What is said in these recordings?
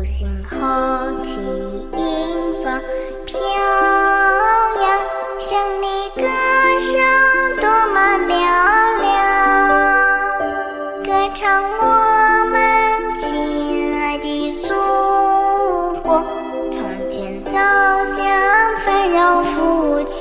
五星红旗迎风飘扬，胜利歌声多么嘹亮，歌唱我们亲爱的祖国，从前走向繁荣富强。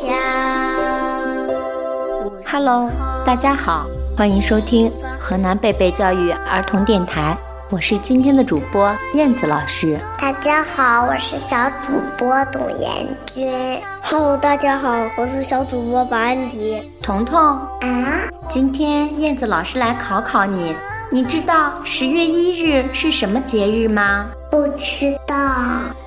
Hello，大家好，欢迎收听河南贝贝教育儿童电台，我是今天的主播燕子老师。大家好，我是小主播董妍君。Hello，大家好，我是小主播白安迪。彤彤，啊，今天燕子老师来考考你，你知道十月一日是什么节日吗？不知道。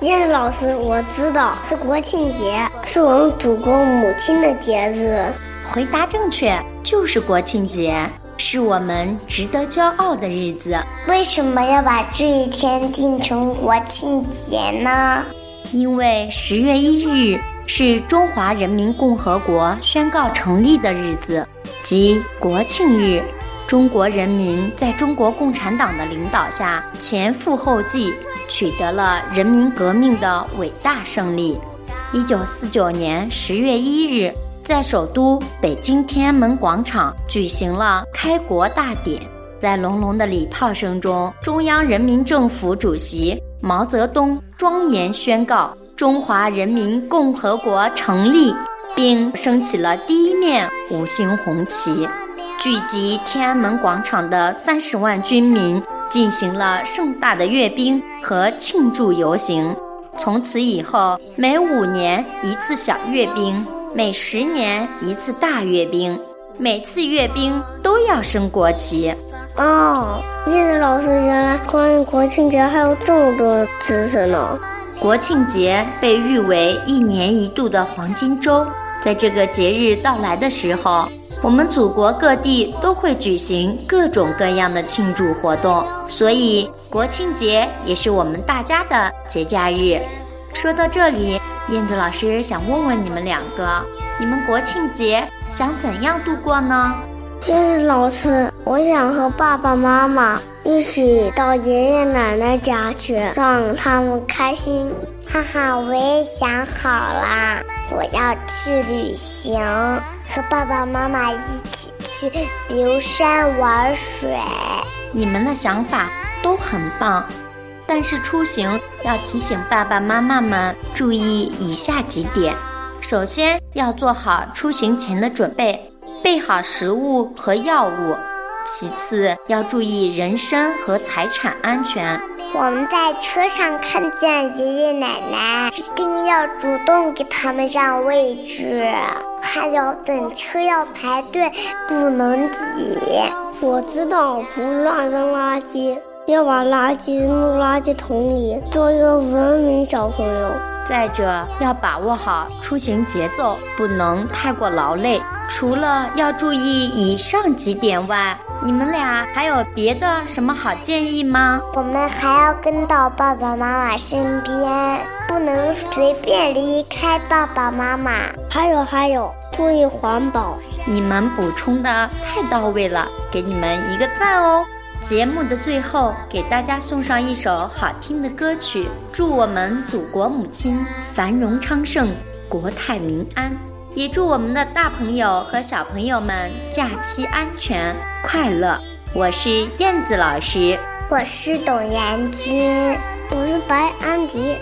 燕子老师，我知道是国庆节，是我们祖国母亲的节日。回答正确，就是国庆节，是我们值得骄傲的日子。为什么要把这一天定成国庆节呢？因为十月一日是中华人民共和国宣告成立的日子，即国庆日。中国人民在中国共产党的领导下，前赴后继，取得了人民革命的伟大胜利。一九四九年十月一日，在首都北京天安门广场举行了开国大典。在隆隆的礼炮声中，中央人民政府主席毛泽东庄严宣告中华人民共和国成立，并升起了第一面五星红旗。聚集天安门广场的三十万军民进行了盛大的阅兵和庆祝游行。从此以后，每五年一次小阅兵，每十年一次大阅兵，每次阅兵都要升国旗。哦，叶子老师，原来关于国庆节还有这么多知识呢。国庆节被誉为一年一度的黄金周，在这个节日到来的时候，我们祖国各地都会举行各种各样的庆祝活动，所以国庆节也是我们大家的节假日。说到这里，燕子老师想问问你们两个，你们国庆节想怎样度过呢？燕子老师，我想和爸爸妈妈一起到爷爷奶奶家去，让他们开心。哈哈，我也想好啦，我要去旅行，和爸爸妈妈一起去游山玩水。你们的想法都很棒，但是出行要提醒爸爸妈妈们注意以下几点：首先要做好出行前的准备，备好食物和药物；其次要注意人身和财产安全。我们在车上看见爷爷奶奶，一定要主动给他们让位置，还有等车要排队，不能挤。我知道不乱扔垃圾，要把垃圾扔入垃圾桶里，做一个文明小朋友。再者，要把握好出行节奏，不能太过劳累。除了要注意以上几点外，你们俩还有别的什么好建议吗？我们还要跟到爸爸妈妈身边，不能随便离开爸爸妈妈。还有还有，注意环保。你们补充的太到位了，给你们一个赞哦！节目的最后，给大家送上一首好听的歌曲，祝我们祖国母亲繁荣昌盛，国泰民安。也祝我们的大朋友和小朋友们假期安全快乐。我是燕子老师，我是董妍君，我是白安迪。